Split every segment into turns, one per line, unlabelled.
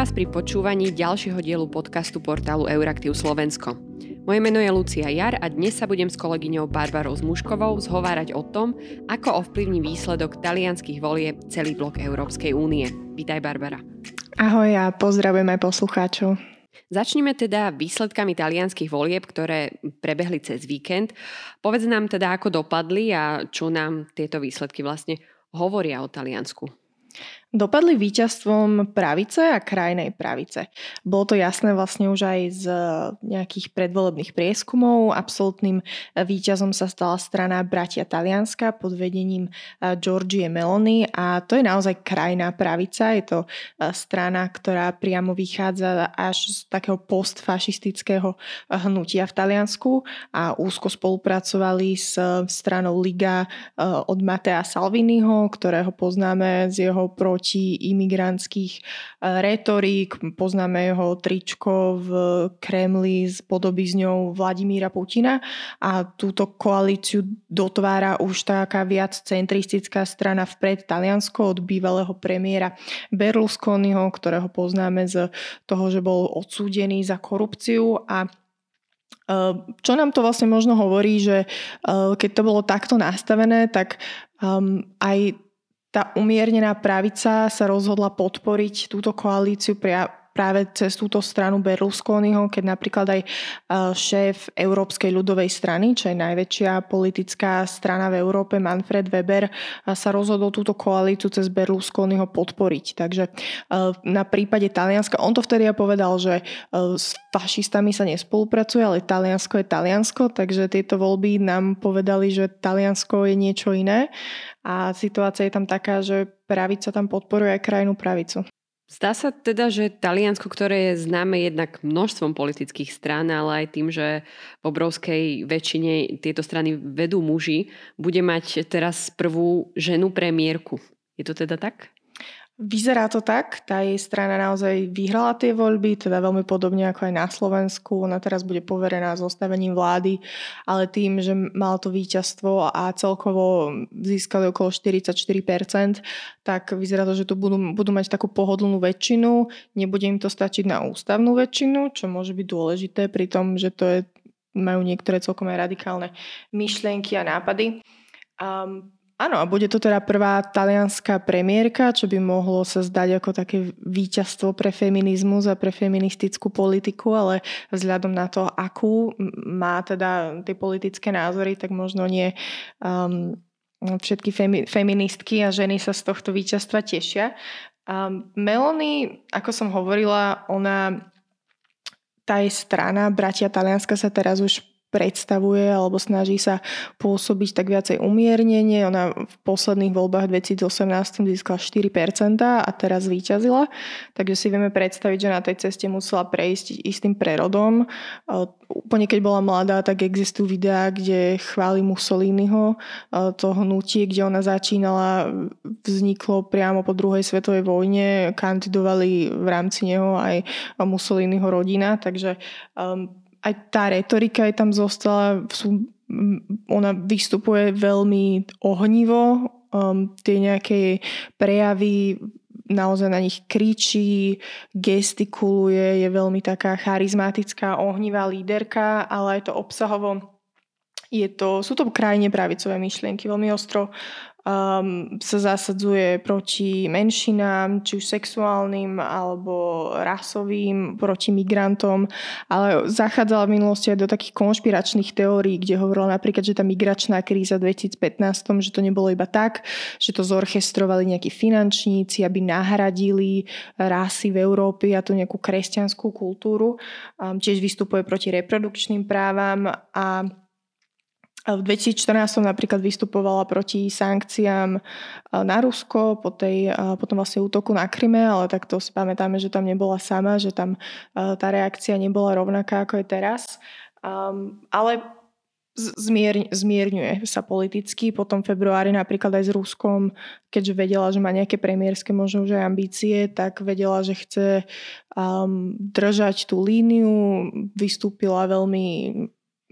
vás pri počúvaní ďalšieho dielu podcastu portálu Euraktiv Slovensko. Moje meno je Lucia Jar a dnes sa budem s kolegyňou Barbarou Zmuškovou zhovárať o tom, ako ovplyvní výsledok talianských volieb celý blok Európskej únie. Vítaj Barbara.
Ahoj a pozdravujem aj poslucháčov.
Začneme teda výsledkami talianských volieb, ktoré prebehli cez víkend. Povedz nám teda, ako dopadli a čo nám tieto výsledky vlastne hovoria o Taliansku.
Dopadli víťazstvom pravice a krajnej pravice. Bolo to jasné vlastne už aj z nejakých predvolebných prieskumov. Absolutným víťazom sa stala strana Bratia Talianska pod vedením Georgie Meloni a to je naozaj krajná pravica. Je to strana, ktorá priamo vychádza až z takého postfašistického hnutia v Taliansku a úzko spolupracovali s stranou Liga od Matea Salviniho, ktorého poznáme z jeho pro proti imigrantských e, retorík. Poznáme jeho tričko v Kremli s podobizňou Vladimíra Putina. A túto koalíciu dotvára už taká viac centristická strana vpred. Taliansko od bývalého premiéra Berlusconiho, ktorého poznáme z toho, že bol odsúdený za korupciu. A e, čo nám to vlastne možno hovorí, že e, keď to bolo takto nastavené, tak um, aj tá umiernená pravica sa rozhodla podporiť túto koalíciu práve cez túto stranu Berlusconiho, keď napríklad aj e, šéf Európskej ľudovej strany, čo je najväčšia politická strana v Európe, Manfred Weber, e, sa rozhodol túto koalíciu cez Berlusconiho podporiť. Takže e, na prípade Talianska, on to vtedy povedal, že s fašistami sa nespolupracuje, ale Taliansko je Taliansko, takže tieto voľby nám povedali, že Taliansko je niečo iné a situácia je tam taká, že pravica tam podporuje aj krajnú pravicu.
Zdá sa teda, že Taliansko, ktoré je známe jednak množstvom politických strán, ale aj tým, že v obrovskej väčšine tieto strany vedú muži, bude mať teraz prvú ženu premiérku. Je to teda tak?
Vyzerá to tak, tá jej strana naozaj vyhrala tie voľby, teda veľmi podobne ako aj na Slovensku. Ona teraz bude poverená zostavením vlády, ale tým, že mal to víťazstvo a celkovo získali okolo 44%, tak vyzerá to, že tu budú, budú mať takú pohodlnú väčšinu. Nebude im to stačiť na ústavnú väčšinu, čo môže byť dôležité pri tom, že to je, majú niektoré celkom aj radikálne myšlienky a nápady. Um, Áno, a bude to teda prvá talianská premiérka, čo by mohlo sa zdať ako také víťazstvo pre feminizmus a pre feministickú politiku, ale vzhľadom na to, akú má teda tie politické názory, tak možno nie um, všetky femi- feministky a ženy sa z tohto víťazstva tešia. Um, Melanie, ako som hovorila, ona tá je strana Bratia Talianska sa teraz už predstavuje alebo snaží sa pôsobiť tak viacej umiernenie. Ona v posledných voľbách 2018 získala 4% a teraz zvíťazila. Takže si vieme predstaviť, že na tej ceste musela prejsť istým prerodom. Úplne keď bola mladá, tak existujú videá, kde chváli Mussoliniho. To hnutie, kde ona začínala, vzniklo priamo po druhej svetovej vojne. Kandidovali v rámci neho aj Mussoliniho rodina. Takže um, aj tá retorika je tam zostala, sú, ona vystupuje veľmi ohnivo, um, tie nejaké prejavy naozaj na nich kričí, gestikuluje, je veľmi taká charizmatická, ohnivá líderka, ale aj to obsahovo je to, sú to krajine pravicové myšlienky, veľmi ostro um, sa zasadzuje proti menšinám, či už sexuálnym alebo rasovým, proti migrantom, ale zachádzala v minulosti aj do takých konšpiračných teórií, kde hovorila napríklad, že tá migračná kríza v 2015, že to nebolo iba tak, že to zorchestrovali nejakí finančníci, aby nahradili rasy v Európe a tú nejakú kresťanskú kultúru. Um, tiež vystupuje proti reprodukčným právam a v 2014 napríklad vystupovala proti sankciám e, na Rusko po, tej, e, po tom vlastne útoku na Kryme, ale takto si pamätáme, že tam nebola sama, že tam e, tá reakcia nebola rovnaká ako je teraz. Um, ale zmier, zmierňuje sa politicky. Potom v februári napríklad aj s Ruskom, keďže vedela, že má nejaké premiérske možno už aj ambície, tak vedela, že chce um, držať tú líniu. Vystúpila veľmi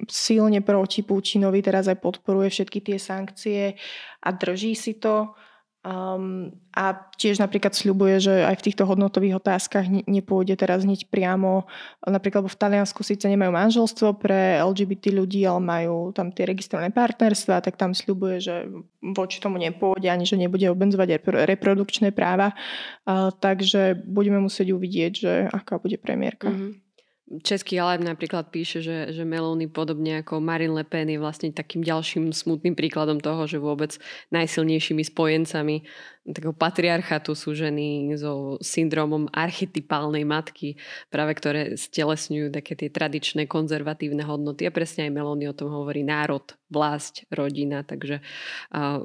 silne proti Putinovi, teraz aj podporuje všetky tie sankcie a drží si to. Um, a tiež napríklad sľubuje, že aj v týchto hodnotových otázkach nepôjde teraz hneď priamo. Napríklad v Taliansku síce nemajú manželstvo pre LGBT ľudí, ale majú tam tie registrované partnerstva, tak tam sľubuje, že voči tomu nepôjde ani, že nebude obmedzovať reprodukčné práva. Uh, takže budeme musieť uvidieť, že aká bude premiérka. Mm-hmm.
Český Alep napríklad píše, že, že Meloni podobne ako Marine Le Pen je vlastne takým ďalším smutným príkladom toho, že vôbec najsilnejšími spojencami takého patriarchatu sú ženy so syndromom archetypálnej matky, práve ktoré stelesňujú také tie tradičné konzervatívne hodnoty. A presne aj Meloni o tom hovorí národ, vlast, rodina, takže uh,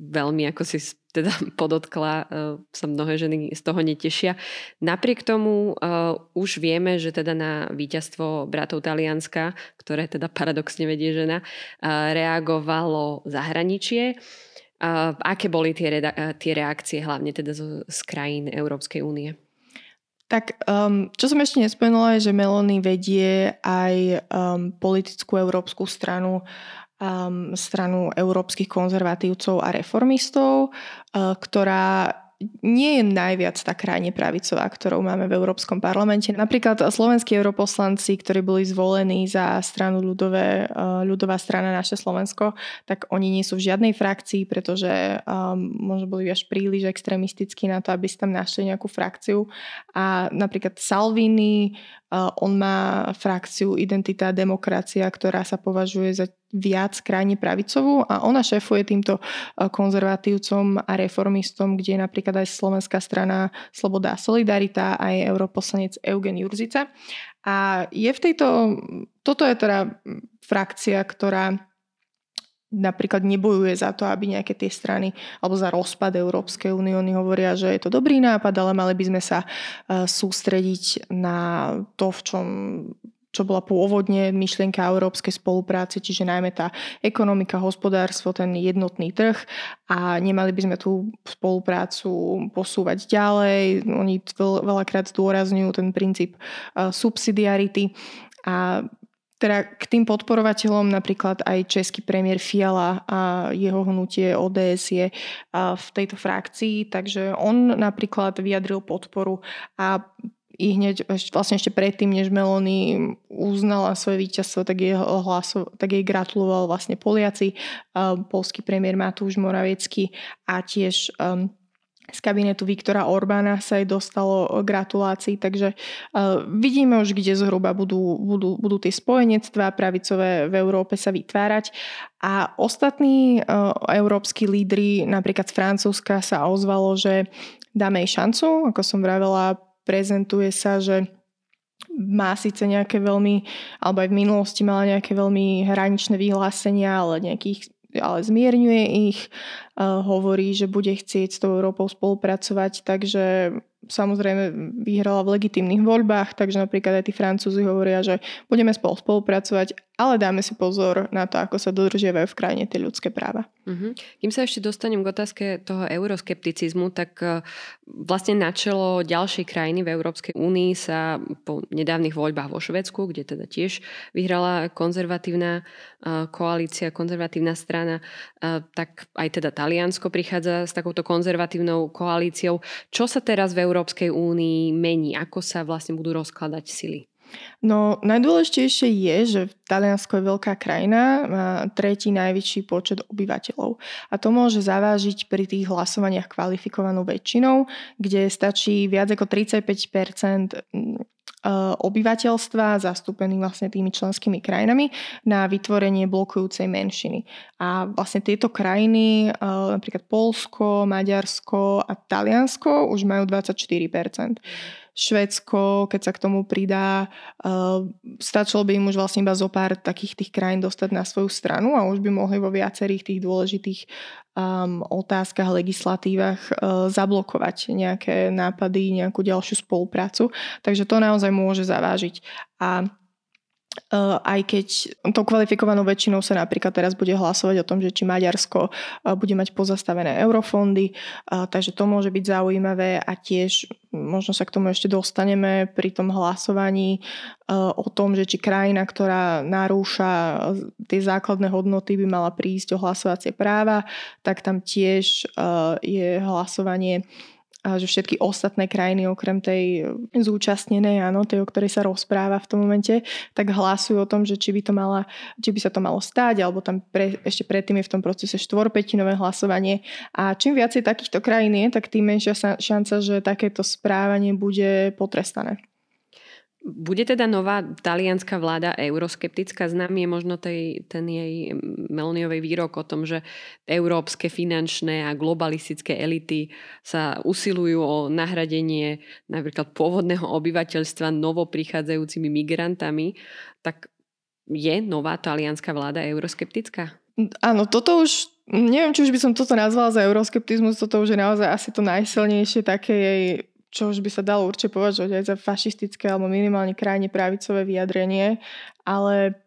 veľmi, ako si teda podotkla, uh, sa mnohé ženy z toho netešia. Napriek tomu uh, už vieme, že teda na víťazstvo bratov Talianska, ktoré teda paradoxne vedie žena, uh, reagovalo zahraničie. Aké boli tie, reakcie, hlavne teda z, z krajín Európskej únie?
Tak um, čo som ešte nespomenula je, že Meloni vedie aj um, politickú európsku stranu um, stranu európskych konzervatívcov a reformistov, uh, ktorá nie je najviac tá krajne pravicová, ktorou máme v Európskom parlamente. Napríklad slovenskí europoslanci, ktorí boli zvolení za stranu ľudové, uh, ľudová strana naše Slovensko, tak oni nie sú v žiadnej frakcii, pretože um, možno boli až príliš extrémistickí na to, aby si tam našli nejakú frakciu. A napríklad Salvini, uh, on má frakciu Identita a demokracia, ktorá sa považuje za viac krajne pravicovú a ona šéfuje týmto konzervatívcom a reformistom, kde je napríklad aj Slovenská strana Sloboda a Solidarita, aj europoslanec Eugen Jurzica. A je v tejto, toto je teda frakcia, ktorá napríklad nebojuje za to, aby nejaké tie strany, alebo za rozpad Európskej únie, oni hovoria, že je to dobrý nápad, ale mali by sme sa sústrediť na to, v čom čo bola pôvodne myšlienka európskej spolupráce, čiže najmä tá ekonomika, hospodárstvo, ten jednotný trh. A nemali by sme tú spoluprácu posúvať ďalej. Oni veľakrát zdôrazňujú ten princíp uh, subsidiarity. A teda k tým podporovateľom napríklad aj český premiér Fiala a jeho hnutie ODS je v tejto frakcii, takže on napríklad vyjadril podporu a i hneď vlastne ešte predtým, než Meloni uznala svoje víťazstvo, tak jej, hlaso, tak jej gratuloval vlastne Poliaci, um, polský premiér Matúš Moraviecký a tiež um, z kabinetu Viktora Orbána sa jej dostalo gratulácií, takže uh, vidíme už, kde zhruba budú, budú, budú tie spojenectvá pravicové v Európe sa vytvárať. A ostatní uh, európsky lídry, napríklad z Francúzska sa ozvalo, že dáme jej šancu, ako som vravela, prezentuje sa, že má síce nejaké veľmi, alebo aj v minulosti mala nejaké veľmi hraničné vyhlásenia, ale nejakých ale zmierňuje ich, hovorí, že bude chcieť s tou Európou spolupracovať, takže samozrejme vyhrala v legitimných voľbách, takže napríklad aj tí Francúzi hovoria, že budeme spolu spolupracovať, ale dáme si pozor na to, ako sa dodržiavajú v krajine tie ľudské práva.
Uh-huh. Kým sa ešte dostanem k otázke toho euroskepticizmu, tak uh, vlastne na čelo ďalšej krajiny v Európskej únii sa po nedávnych voľbách vo Švedsku, kde teda tiež vyhrala konzervatívna uh, koalícia, konzervatívna strana, uh, tak aj teda Taliansko prichádza s takouto konzervatívnou koalíciou. Čo sa teraz v Európskej únii mení? Ako sa vlastne budú rozkladať sily?
No najdôležitejšie je, že Taliansko je veľká krajina, má tretí najväčší počet obyvateľov. A to môže zavážiť pri tých hlasovaniach kvalifikovanou väčšinou, kde stačí viac ako 35 mm, obyvateľstva zastúpený vlastne tými členskými krajinami na vytvorenie blokujúcej menšiny. A vlastne tieto krajiny, napríklad Polsko, Maďarsko a Taliansko už majú 24%. Švedsko, keď sa k tomu pridá, uh, stačilo by im už vlastne iba zo pár takých tých krajín dostať na svoju stranu a už by mohli vo viacerých tých dôležitých um, otázkach, legislatívach uh, zablokovať nejaké nápady, nejakú ďalšiu spoluprácu. Takže to naozaj môže zavážiť. A aj keď to kvalifikovanou väčšinou sa napríklad teraz bude hlasovať o tom, že či Maďarsko bude mať pozastavené eurofondy, takže to môže byť zaujímavé a tiež možno sa k tomu ešte dostaneme pri tom hlasovaní o tom, že či krajina, ktorá narúša tie základné hodnoty, by mala prísť o hlasovacie práva, tak tam tiež je hlasovanie a že všetky ostatné krajiny okrem tej zúčastnenej, áno, tej, o ktorej sa rozpráva v tom momente, tak hlasujú o tom, že či by, to mala, či by sa to malo stáť, alebo tam pre, ešte predtým je v tom procese štvorpetinové hlasovanie. A čím viacej takýchto krajín je, tak tým menšia šanca, že takéto správanie bude potrestané.
Bude teda nová talianská vláda euroskeptická? Znám je možno tej, ten jej Meloniovej výrok o tom, že európske finančné a globalistické elity sa usilujú o nahradenie napríklad pôvodného obyvateľstva novo prichádzajúcimi migrantami. Tak je nová talianská vláda euroskeptická?
Áno, toto už, neviem, či už by som toto nazvala za euroskeptizmus, toto už je naozaj asi to najsilnejšie také jej čo už by sa dalo určite považovať aj za fašistické alebo minimálne krajne pravicové vyjadrenie, ale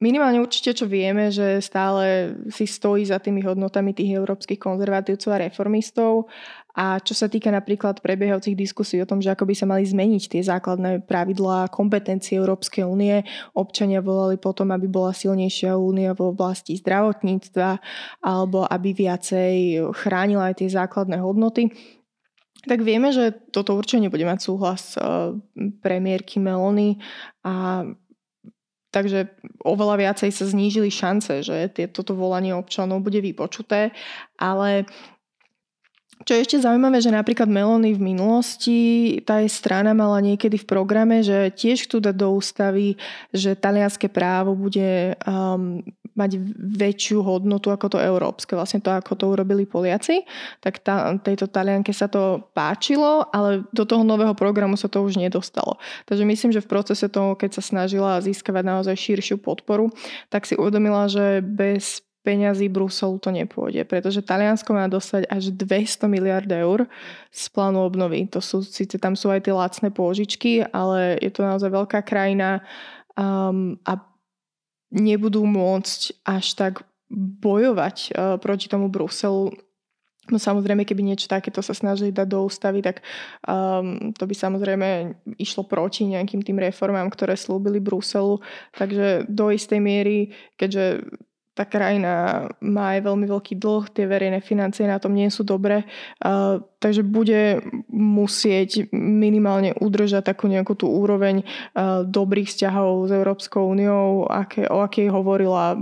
minimálne určite čo vieme, že stále si stojí za tými hodnotami tých európskych konzervatívcov a reformistov. A čo sa týka napríklad prebiehajúcich diskusí o tom, že ako by sa mali zmeniť tie základné pravidlá a kompetencie Európskej únie, občania volali potom, aby bola silnejšia únia v oblasti zdravotníctva alebo aby viacej chránila aj tie základné hodnoty tak vieme, že toto určite nebude mať súhlas uh, premiérky Melony a takže oveľa viacej sa znížili šance, že toto volanie občanov bude vypočuté, ale čo je ešte zaujímavé, že napríklad Melony v minulosti, tá je strana mala niekedy v programe, že tiež chcú dať do ústavy, že talianské právo bude um, mať väčšiu hodnotu ako to európske, vlastne to, ako to urobili Poliaci, tak tá, tejto talianke sa to páčilo, ale do toho nového programu sa to už nedostalo. Takže myslím, že v procese toho, keď sa snažila získavať naozaj širšiu podporu, tak si uvedomila, že bez peňazí Bruselu to nepôjde, pretože Taliansko má dostať až 200 miliard eur z plánu obnovy. To sú, síce tam sú aj tie lacné pôžičky, ale je to naozaj veľká krajina um, a nebudú môcť až tak bojovať uh, proti tomu Bruselu. No samozrejme, keby niečo takéto sa snažili dať do ústavy, tak um, to by samozrejme išlo proti nejakým tým reformám, ktoré slúbili Bruselu. Takže do istej miery, keďže tá krajina má aj veľmi veľký dlh, tie verejné financie na tom nie sú dobré, takže bude musieť minimálne udržať takú nejakú tú úroveň dobrých vzťahov s Európskou úniou, o akej hovorila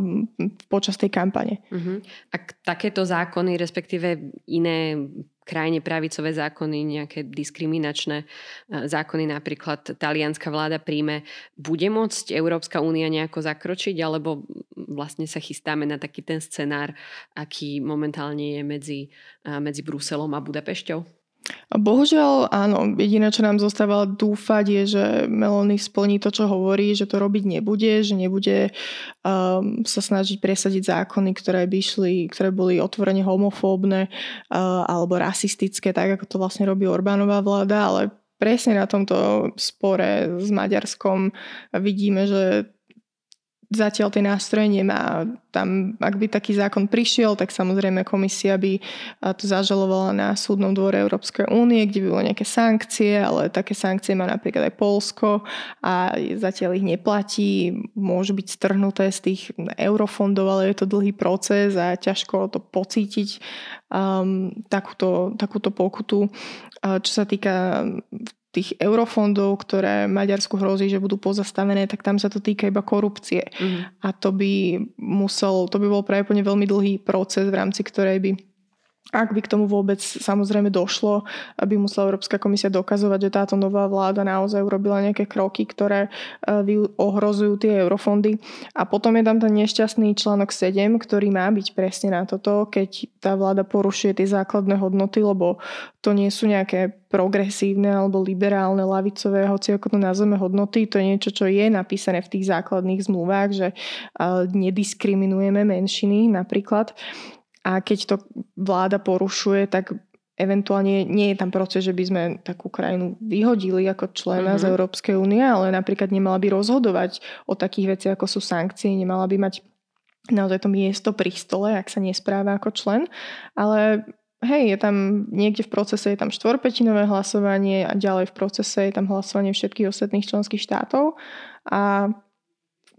počas tej kampane.
Uh-huh. Ak takéto zákony, respektíve iné krajine pravicové zákony, nejaké diskriminačné e, zákony, napríklad talianská vláda príjme, bude môcť Európska únia nejako zakročiť, alebo vlastne sa chystáme na taký ten scenár, aký momentálne je medzi, e, medzi Bruselom a Budapešťou?
Bohužiaľ áno, jediné, čo nám zostáva dúfať je, že Melony splní to, čo hovorí, že to robiť nebude, že nebude um, sa snažiť presadiť zákony, ktoré by šli, ktoré boli otvorene homofóbne uh, alebo rasistické, tak ako to vlastne robí Orbánová vláda, ale presne na tomto spore s Maďarskom vidíme, že zatiaľ tie nástroje nemá. Tam, ak by taký zákon prišiel, tak samozrejme komisia by to zažalovala na súdnom dvore Európskej únie, kde by bolo nejaké sankcie, ale také sankcie má napríklad aj Polsko a zatiaľ ich neplatí. Môžu byť strhnuté z tých eurofondov, ale je to dlhý proces a ťažko to pocítiť um, takúto, takúto pokutu. Čo sa týka tých eurofondov, ktoré Maďarsku hrozí, že budú pozastavené, tak tam sa to týka iba korupcie. Mm. A to by musel, to by bol práve veľmi dlhý proces, v rámci ktorej by ak by k tomu vôbec samozrejme došlo, aby musela Európska komisia dokazovať, že táto nová vláda naozaj urobila nejaké kroky, ktoré e, ohrozujú tie eurofondy. A potom je tam ten nešťastný článok 7, ktorý má byť presne na toto, keď tá vláda porušuje tie základné hodnoty, lebo to nie sú nejaké progresívne alebo liberálne, lavicové, hoci ako to nazveme hodnoty, to je niečo, čo je napísané v tých základných zmluvách, že e, nediskriminujeme menšiny napríklad. A keď to vláda porušuje, tak eventuálne nie je tam proces, že by sme takú krajinu vyhodili ako člena mm-hmm. z Európskej únie, ale napríklad nemala by rozhodovať o takých veciach, ako sú sankcie, nemala by mať naozaj to miesto pri stole, ak sa nespráva ako člen, ale hej, je tam niekde v procese je tam štvorpetinové hlasovanie a ďalej v procese je tam hlasovanie všetkých ostatných členských štátov a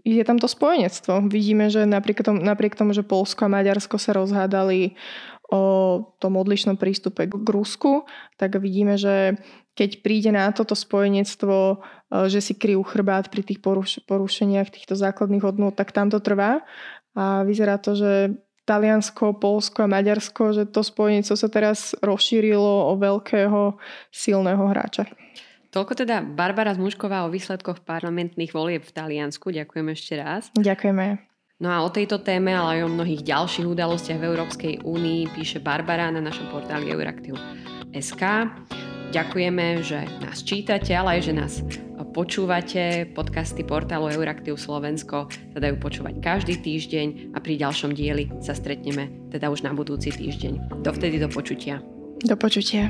je tam to spojenectvo. Vidíme, že napriek tomu, napriek tomu že Polsko a Maďarsko sa rozhádali o tom odlišnom prístupe k Rusku, tak vidíme, že keď príde na toto spojenectvo, e, že si kryjú chrbát pri tých poruš- porušeniach týchto základných hodnôt, tak tam to trvá. A vyzerá to, že Taliansko, Polsko a Maďarsko, že to spojenectvo sa teraz rozšírilo o veľkého silného hráča.
Toľko teda Barbara Zmušková o výsledkoch parlamentných volieb v Taliansku. Ďakujem ešte raz.
Ďakujeme.
No a o tejto téme, ale aj o mnohých ďalších udalostiach v Európskej únii píše Barbara na našom portáli Euraktiv.sk. Ďakujeme, že nás čítate, ale aj, že nás počúvate. Podcasty portálu Euraktiv Slovensko sa dajú počúvať každý týždeň a pri ďalšom dieli sa stretneme teda už na budúci týždeň. Dovtedy do počutia.
Do počutia.